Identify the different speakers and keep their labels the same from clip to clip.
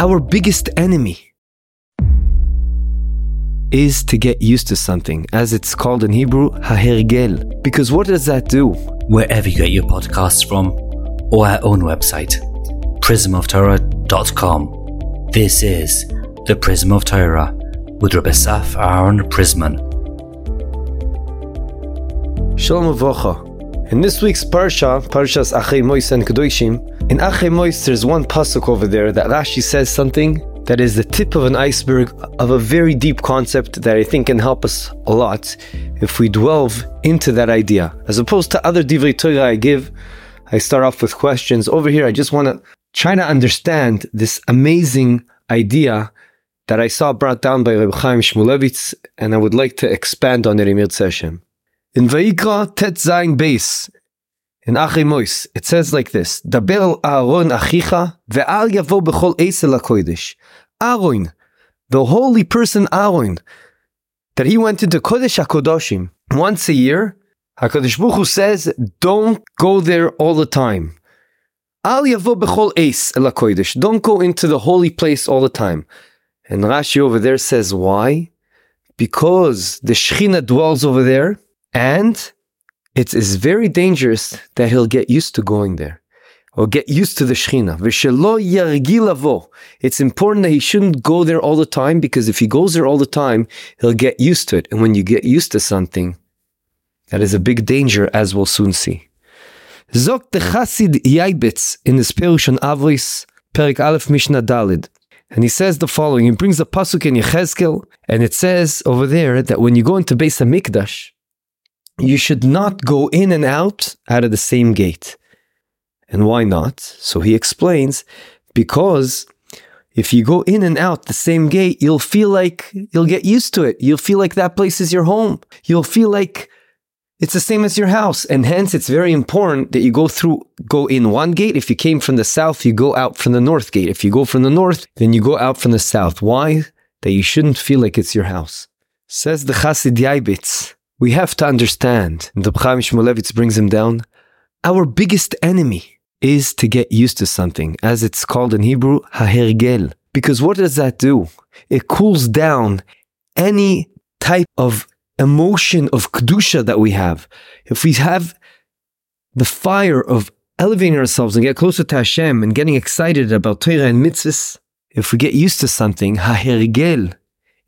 Speaker 1: Our biggest enemy is to get used to something, as it's called in Hebrew, hahergel. Because what does that do?
Speaker 2: Wherever you get your podcasts from, or our own website, prismoftorah.com. This is the Prism of Torah with Rabbi Saf Aaron Prisman.
Speaker 1: Shalom Avocha. In this week's Parsha, Parshas Acharei Mois and Kedoshim, in Acharei Mois there's one pasuk over there that Rashi says something that is the tip of an iceberg of a very deep concept that I think can help us a lot if we delve into that idea. As opposed to other divrei Torah I give, I start off with questions. Over here, I just want to try to understand this amazing idea that I saw brought down by Reb Chaim Shmulevitz, and I would like to expand on it in Seshem. In Vayikra Tet Zayin Beis, in Acharei Mois, it says like this: Daber Aaron achicha ve'al yavo bechol esel hakodesh. Aaron, the holy person Aaron, that he went into Kodesh HaKodoshim once a year. Hakadosh Baruch Hu says, don't go there all the time. Al yavo bechol es el hakodesh. Don't go into the holy place all the time. And Rashi over there says, why? Because the Shechina dwells over there, and it is very dangerous that he'll get used to going there or get used to the Shechina. It's important that he shouldn't go there all the time because if he goes there all the time, he'll get used to it. And when you get used to something, that is a big danger, as we'll soon see. Zok the Chassid in his Perush on Avos, Perik Aleph Mishnah Dalid. And he says the following. He brings a pasuk in Yechezkel, and it says over there that when you go into Beis Hamikdash, you should not go in and out out of the same gate. And why not? So he explains, because if you go in and out the same gate, you'll feel like you'll get used to it. You'll feel like that place is your home. You'll feel like it's the same as your house. And hence it's very important that you go through, go in one gate. If you came from the south, you go out from the north gate. If you go from the north, then you go out from the south. Why? That you shouldn't feel like it's your house. Says the Chassid Yaavetz, we have to understand, and the Chaim Shmulevitz brings him down, our biggest enemy is to get used to something, as it's called in Hebrew, hahergel. Because what does that do? It cools down any type of emotion of kedusha that we have. If we have the fire of elevating ourselves and get closer to Hashem and getting excited about Torah and mitzvahs, if we get used to something, hahergel,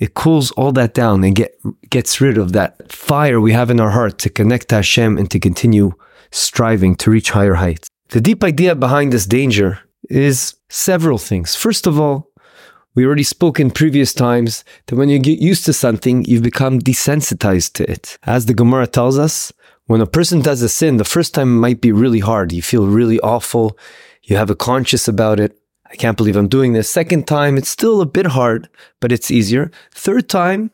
Speaker 1: it cools all that down and get, gets rid of that fire we have in our heart to connect to Hashem and to continue striving to reach higher heights. The deep idea behind this danger is several things. First of all, we already spoke in previous times that when you get used to something, you've become desensitized to it. As the Gemara tells us, when a person does a sin, the first time it might be really hard. You feel really awful. You have a conscience about it. I can't believe I'm doing this. Second time, it's still a bit hard, but it's easier. Third time,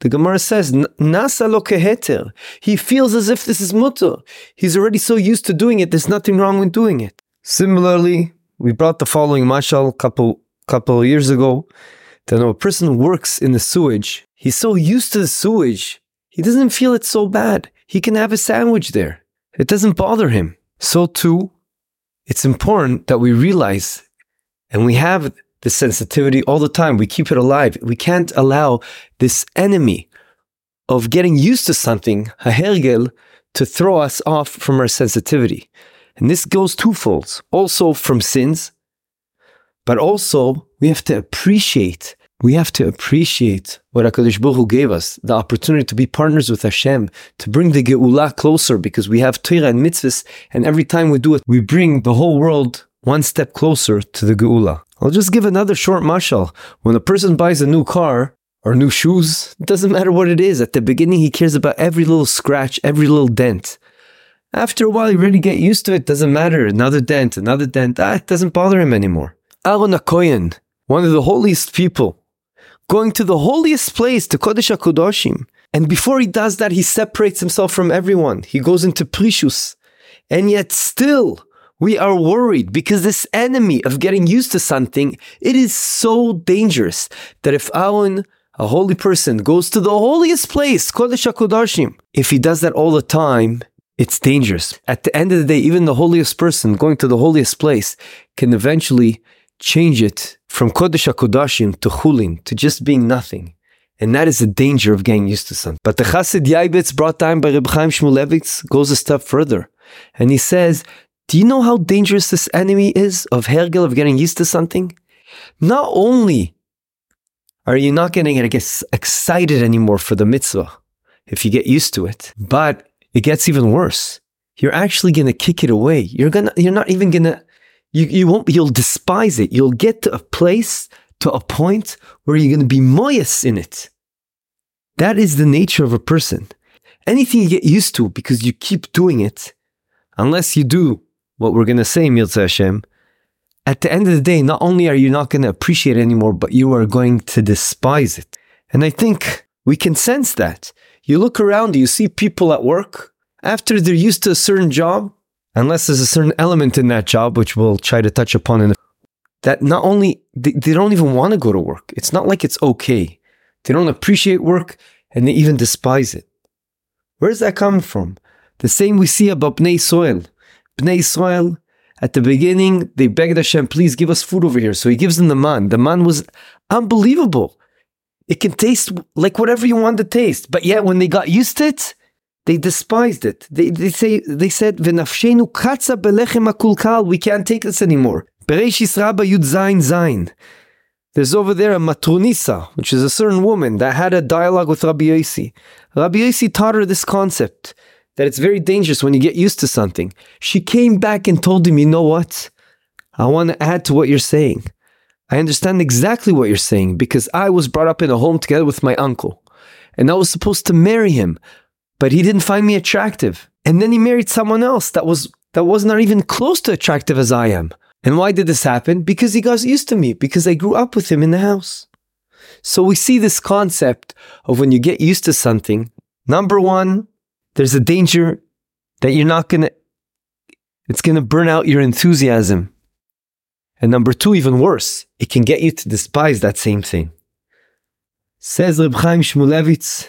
Speaker 1: the Gemara says, Nasa lo keheter. He feels as if this is mutter. He's already so used to doing it, there's nothing wrong with doing it. Similarly, we brought the following mashal a couple, couple years ago that a person works in the sewage, he's so used to the sewage, he doesn't feel it so bad. He can have a sandwich there. It doesn't bother him. So too, it's important that we realize and we have this sensitivity all the time. We keep it alive. We can't allow this enemy of getting used to something, a hergel, to throw us off from our sensitivity. And this goes twofold. Also from sins, but also we have to appreciate we have to appreciate what HaKadosh Baruch Hu gave us, the opportunity to be partners with Hashem, to bring the Geulah closer because we have Torah and mitzvahs, and every time we do it, we bring the whole world one step closer to the Geula. I'll just give another short mashal. When a person buys a new car or new shoes, it doesn't matter what it is. At the beginning, he cares about every little scratch, every little dent. After a while, you really get used to it. Doesn't matter. Another dent, another dent. Ah, it doesn't bother him anymore. Aaron HaKoyen, one of the holiest people, going to the holiest place, to Kodesh HaKodoshim. And before he does that, he separates himself from everyone. He goes into Prishus. And yet still, we are worried because this enemy of getting used to something, it is so dangerous that if Aaron, a holy person, goes to the holiest place, Kodesh HaKodashim, if he does that all the time, it's dangerous. At the end of the day, even the holiest person going to the holiest place can eventually change it from Kodesh HaKodashim to Chulin, to just being nothing. And that is the danger of getting used to something. But the Chassid Yaavetz brought down by Reb Chaim Shmulevitz goes a step further. And he says, do you know how dangerous this enemy is of Hergel, of getting used to something? Not only are you not to get excited anymore for the mitzvah if you get used to it, but it gets even worse. You're actually going to kick it away. You're gonna, you're not even to, you, you won't, you'll despise it. You'll get to a place, to a point where you're going to be moyas in it. That is the nature of a person. Anything you get used to because you keep doing it, unless you do what we're going to say, Mirza Hashem, at the end of the day, not only are you not going to appreciate it anymore, but you are going to despise it. And I think we can sense that. You look around, you see people at work, after they're used to a certain job, unless there's a certain element in that job, which we'll try to touch upon in a, that not only, they, they don't even want to go to work. It's not like it's okay. They don't appreciate work and they even despise it. Where's that coming from? The same we see about Bnei Soil. Bnei Israel, at the beginning, they begged Hashem, please give us food over here. So he gives them the man. The man was unbelievable. It can taste like whatever you want to taste. But yet when they got used to it, they despised it. They, they say they said, belechem akulkal, we can't take this anymore. Rabba Yud Zain Zain. There's over there a matronisa, which is a certain woman that had a dialogue with Rabbi Yossi. Rabbi Yossi taught her this concept that it's very dangerous when you get used to something. She came back and told him, You know what? I want to add to what you're saying. I understand exactly what you're saying because I was brought up in a home together with my uncle and I was supposed to marry him, but he didn't find me attractive. And then he married someone else that was that was not even close to attractive as I am. And why did this happen? Because he got used to me, because I grew up with him in the house. So we see this concept of when you get used to something, number one, there's a danger that you're not going to, it's going to burn out your enthusiasm. And number two, even worse, it can get you to despise that same thing. Says Reb Chaim Shmulevitz,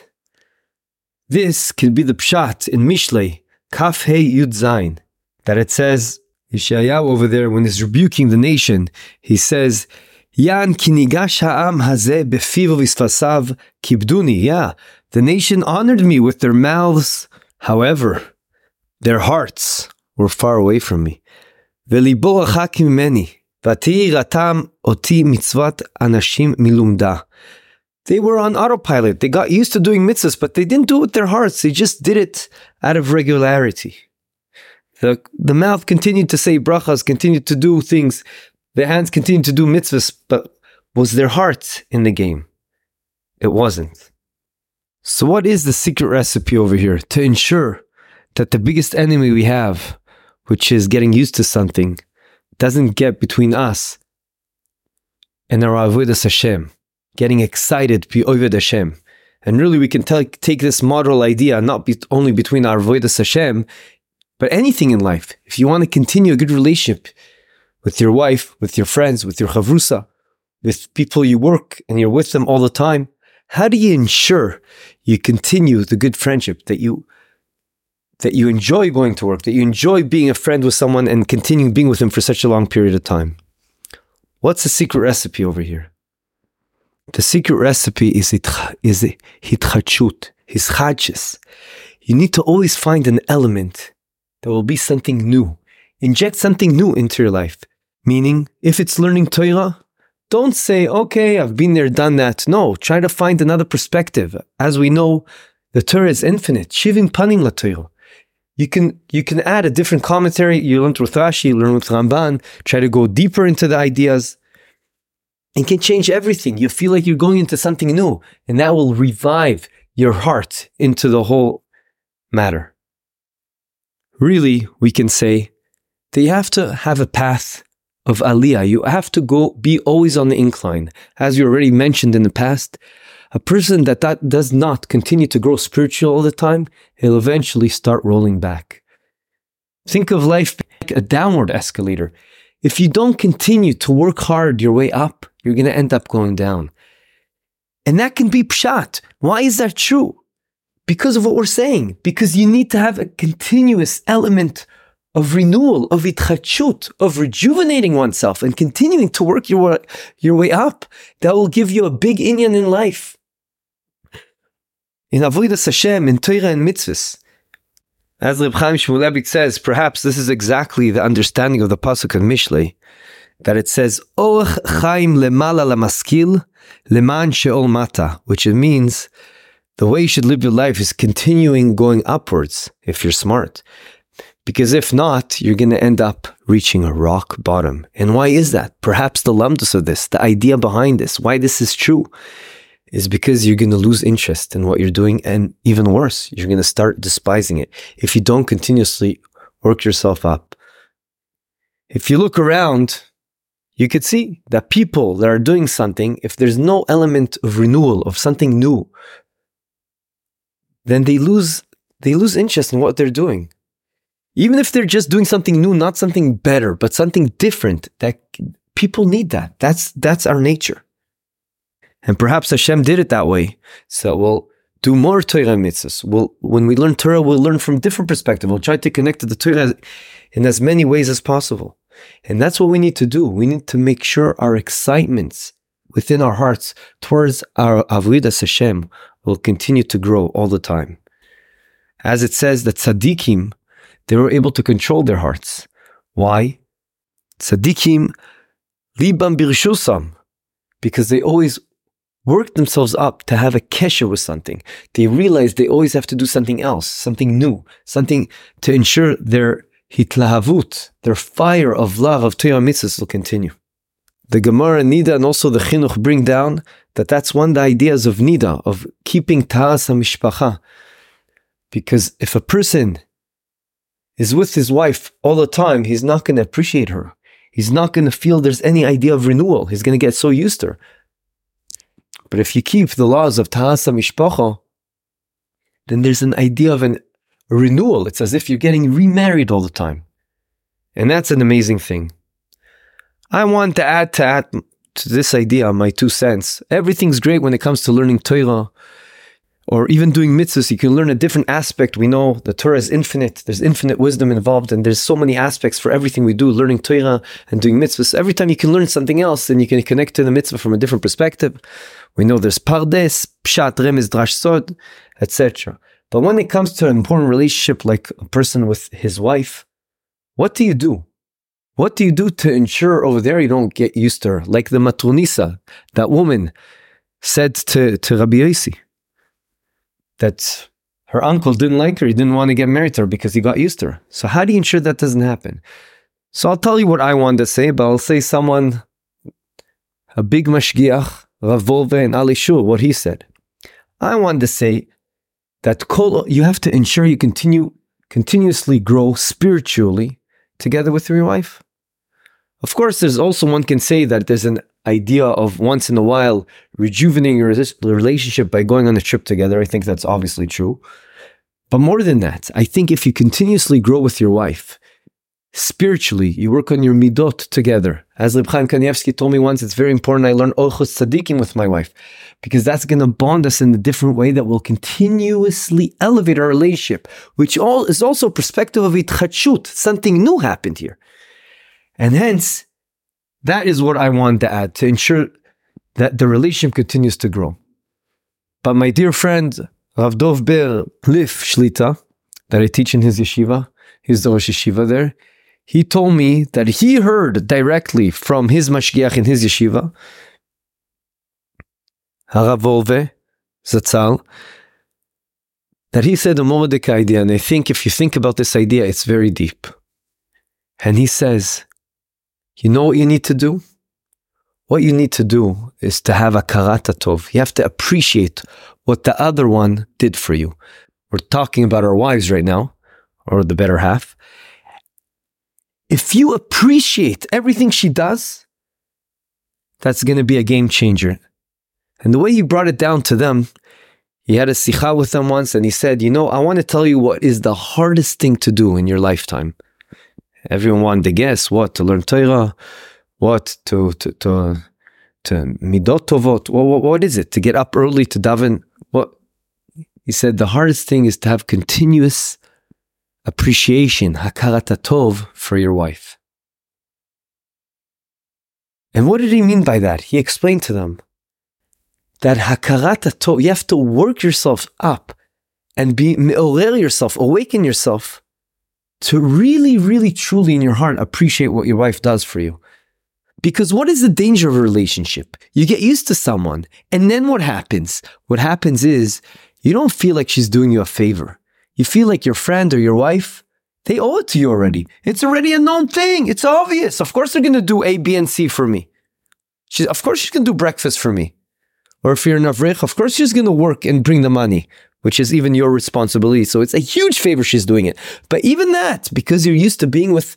Speaker 1: this can be the pshat in Mishlei, Kaf Hey Yud Zayin, that it says, Yeshayahu over there, when he's rebuking the nation, he says, Yan kinigash ha'am hazeh befiv visfasav kibduni. Yeah, the nation honored me with their mouths However, their hearts were far away from me. וליבו רחק ממני, ותהי ראתם אותי מצוות אנשים מלומדה. They were on autopilot. They got used to doing mitzvahs, but they didn't do it with their hearts. They just did it out of regularity. The, the mouth continued to say brachas, continued to do things. The hands continued to do mitzvahs, but was their heart in the game? It wasn't. So, what is the secret recipe over here to ensure that the biggest enemy we have, which is getting used to something, doesn't get between us and our avodas Hashem, getting excited be oved Hashem, and really we can t- take this model idea not be- only between our avodas Hashem, but anything in life. If you want to continue a good relationship with your wife, with your friends, with your chavrusa, with people you work and you're with them all the time, how do you ensure you continue the good friendship that you that you enjoy going to work, that you enjoy being a friend with someone and continuing being with them for such a long period of time? What's the secret recipe over here? The secret recipe is it is hitchachut, his You need to always find an element that will be something new. Inject something new into your life. Meaning, if it's learning Torah, don't say, okay, I've been there, done that. No, try to find another perspective. As we know, the Torah is infinite. Shivim panim la You can, you can add a different commentary. You learn with Rashi, you learn with Ramban, try to go deeper into the ideas. It can change everything. You feel like you're going into something new, and that will revive your heart into the whole matter. Really, we can say that you have to have a path of aliyah. You have to go be always on the incline. As you already mentioned in the past, a person that, that does not continue to grow spiritual all the time, he'll eventually start rolling back. Think of life like a downward escalator. If you don't continue to work hard your way up, you're going to end up going down. And that can be pshat. Why is that true? Because of what we're saying. Because you need to have a continuous element of renewal, of itchachut, of rejuvenating oneself and continuing to work your your way up, that will give you a big inyan in life. In Avodas Hashem, in Torah and mitzvahs. As Reb Chaim Shmulevitz says, perhaps this is exactly the understanding of the pasuk in Mishlei, that it says, "Orach Chaim lemala lamaskil leman sheol mata," which it means the way you should live your life is continuing going upwards if you're smart. Because if not, you're going to end up reaching a rock bottom. And why is that? Perhaps the lumdus of this, the idea behind this, why this is true, is because you're going to lose interest in what you're doing. And even worse, you're going to start despising it if you don't continuously work yourself up. If you look around, you could see that people that are doing something, if there's no element of renewal, of something new, then they lose they lose interest in what they're doing. Even if they're just doing something new, not something better, but something different, that people need that. That's that's our nature. And perhaps Hashem did it that way. So we'll do more Torah mitzvahs. We'll, when we learn Torah, we'll learn from different perspective. We'll try to connect to the Torah in as many ways as possible. And that's what we need to do. We need to make sure our excitements within our hearts towards our Avodas Hashem will continue to grow all the time. As it says that tzaddikim, they were able to control their hearts. Why? Tzaddikim libam birshusam, because they always work themselves up to have a kesha with something. They realize they always have to do something else, something new, something to ensure their hitlahavut, their fire of love of Torah mitzvahs will continue. The Gemara Nida and also the Chinuch bring down that that's one of the ideas of Nida, of keeping Taharas HaMishpacha. Because if a person is with his wife all the time, he's not going to appreciate her. He's not going to feel there's any idea of renewal. He's going to get so used to her. But if you keep the laws of Taharas HaMishpacha, then there's an idea of a renewal. It's as if you're getting remarried all the time. And that's an amazing thing. I want to add to, add to this idea my two cents. Everything's great when it comes to learning Torah or even doing mitzvahs. You can learn a different aspect. We know the Torah is infinite. There's infinite wisdom involved, and there's so many aspects for everything we do. Learning Torah and doing mitzvahs. Every time you can learn something else, then you can connect to the mitzvah from a different perspective. We know there's pardes, pshat, remez, drash, sod, etc. But when it comes to an important relationship like a person with his wife, what do you do? What do you do to ensure over there you don't get used to her? Like the Matronisa, that woman said to, to Rabbi Yossi that her uncle didn't like her. He didn't want to get married to her because he got used to her. So how do you ensure that doesn't happen? So I'll tell you what I want to say, but I'll say someone, a big mashgiach, Rav Wolbe and Alei Shur, what he said. I want to say that kol, you have to ensure you continue continuously grow spiritually together with your wife. Of course, there's also one can say that there's an idea of once in a while rejuvenating your relationship by going on a trip together. I think that's obviously true. But more than that, I think if you continuously grow with your wife, spiritually, you work on your midot together. As Reb Chaim Kanievsky told me once, it's very important I learn Orchos Tzaddikim with my wife because that's going to bond us in a different way that will continuously elevate our relationship, which all is also perspective of itchachut. Something new happened here. And hence, that is what I want to add to ensure that the relationship continues to grow. But my dear friend, Rav Dov Ber Lif Shlita, that I teach in his yeshiva, he's the Rosh Yeshiva there, he told me that he heard directly from his mashgiach in his yeshiva, Harav Wolbe, Zatzal, that he said a Momadek idea, and I think if you think about this idea, it's very deep. And he says, you know what you need to do? What you need to do is to have a karata tov. You have to appreciate what the other one did for you. We're talking about our wives right now, or the better half. If you appreciate everything she does, that's going to be a game changer. And the way he brought it down to them, he had a sikha with them once and he said, You know, I want to tell you what is the hardest thing to do in your lifetime. Everyone wanted to guess what to learn Torah, what to to to to midot tovot. What, what, what is it to get up early to daven? What he said the hardest thing is to have continuous appreciation, hakarat tov, for your wife. And what did he mean by that? He explained to them that hakarat tov, you have to work yourself up and be me'orer yourself, awaken yourself to really, really, truly in your heart appreciate what your wife does for you. Because what is the danger of a relationship? You get used to someone, and then what happens? What happens is you don't feel like she's doing you a favor. You feel like your friend or your wife, they owe it to you already. It's already a known thing. It's obvious. Of course, they're going to do A, B, and C for me. She, of course, she's going to do breakfast for me. Or if you're an avrich, of course, she's going to work and bring the money, which is even your responsibility. So it's a huge favor she's doing it. But even that, because you're used to being with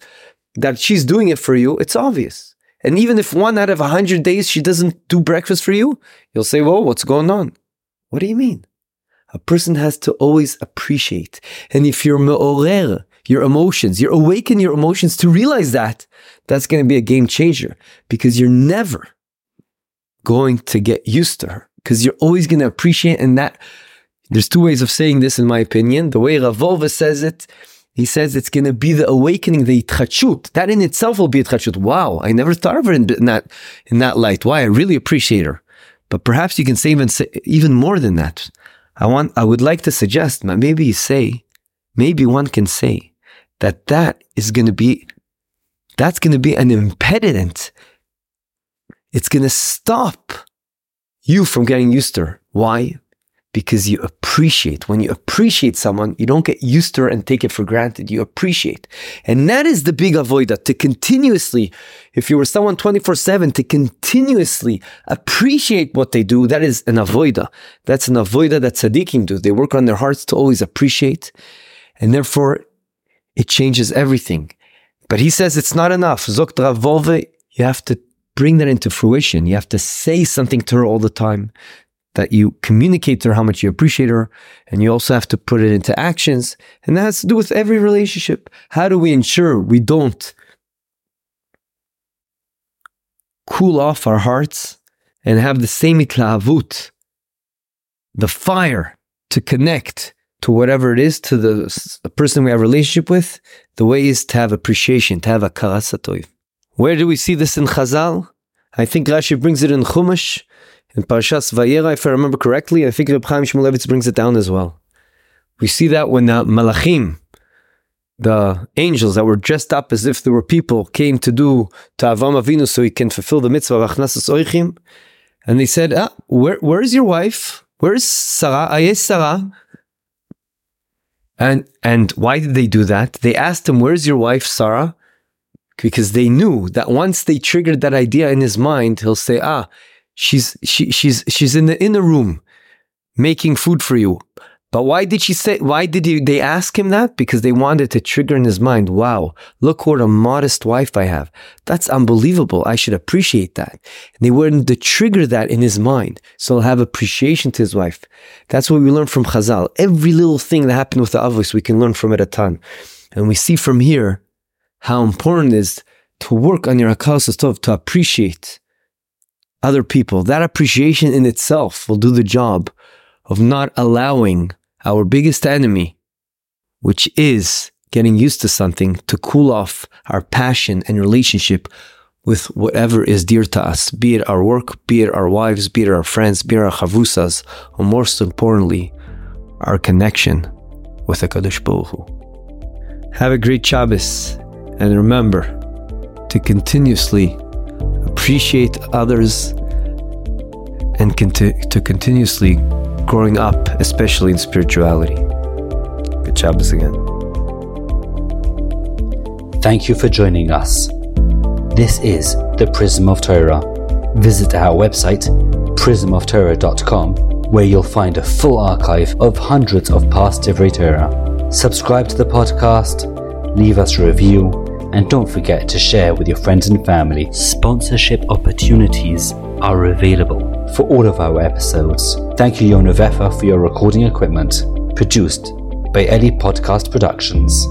Speaker 1: that she's doing it for you, it's obvious. And even if one out of a hundred days she doesn't do breakfast for you, you'll say, well, what's going on? What do you mean? A person has to always appreciate. And if you're me'orer, your emotions, you awaken your emotions to realize that, that's going to be a game changer because you're never going to get used to her because you're always going to appreciate and that there's two ways of saying this in my opinion. The way Rav Wolbe says it he says it's going to be the awakening, the itchachut. That in itself will be itchachut. Wow, I never thought of her in, that in that light. Why? I really appreciate her. But perhaps you can say even even more than that. I want. I would like to suggest. Maybe you say, maybe one can say that that is going to be, that's going to be an impediment. It's going to stop you from getting used to her. Why? Because you appreciate. When you appreciate someone, you don't get used to her and take it for granted. You appreciate. And that is the big avoida to continuously, if you were someone 24 7, to continuously appreciate what they do. That is an avoida. That's an avoida that tzaddikim do. They work on their hearts to always appreciate. And therefore, it changes everything. But he says it's not enough. Wolbe, you have to bring that into fruition. You have to say something to her all the time that you communicate to her how much you appreciate her, and you also have to put it into actions. And that has to do with every relationship. How do we ensure we don't cool off our hearts and have the same itlahavut, the fire to connect to whatever it is to the, the person we have a relationship with? The way is to have appreciation, to have a karasatoiv. Where do we see this in Chazal? I think Rashi brings it in Chumash in Parshas Vayera, if I remember correctly, I think Reb Chaim Shmulevitz brings it down as well. We see that when the Malachim, the angels that were dressed up as if they were people, came to do Ta'avam Avinu so he can fulfill the mitzvah of Achnasas Oichim, and they said, ah, where, where is your wife? Where is Sarah? Ayes Sarah? And, and why did they do that? They asked him, where's your wife, Sarah? Because they knew that once they triggered that idea in his mind, he'll say, ah, she's she she's she's in the inner room making food for you. But why did she say why did he, they ask him that? Because they wanted to trigger in his mind, wow, look what a modest wife I have. That's unbelievable. I should appreciate that. And they wanted to trigger that in his mind. So he'll have appreciation to his wife. That's what we learn from Chazal. Every little thing that happened with the Avos, we can learn from it a ton. And we see from here how important it is to work on your Akal Tov, to appreciate other people, that appreciation in itself will do the job of not allowing our biggest enemy, which is getting used to something, to cool off our passion and relationship with whatever is dear to us, be it our work, be it our wives, be it our friends, be it our chavrusas, or most importantly, our connection with the Baruch Hu. Have a great Shabbos, and remember to continuously appreciate others and conti- to continuously growing up, especially in spirituality. Good Shabbos again.
Speaker 2: Thank you for joining us. This is the Prism of Torah. Visit our website, prismoftorah.com, where you'll find a full archive of hundreds of past Divrei Torah. Subscribe to the podcast, leave us a review, and don't forget to share with your friends and family. Sponsorship opportunities are available for all of our episodes. Thank you, Yona Vefa, for your recording equipment. Produced by Ellie Podcast Productions.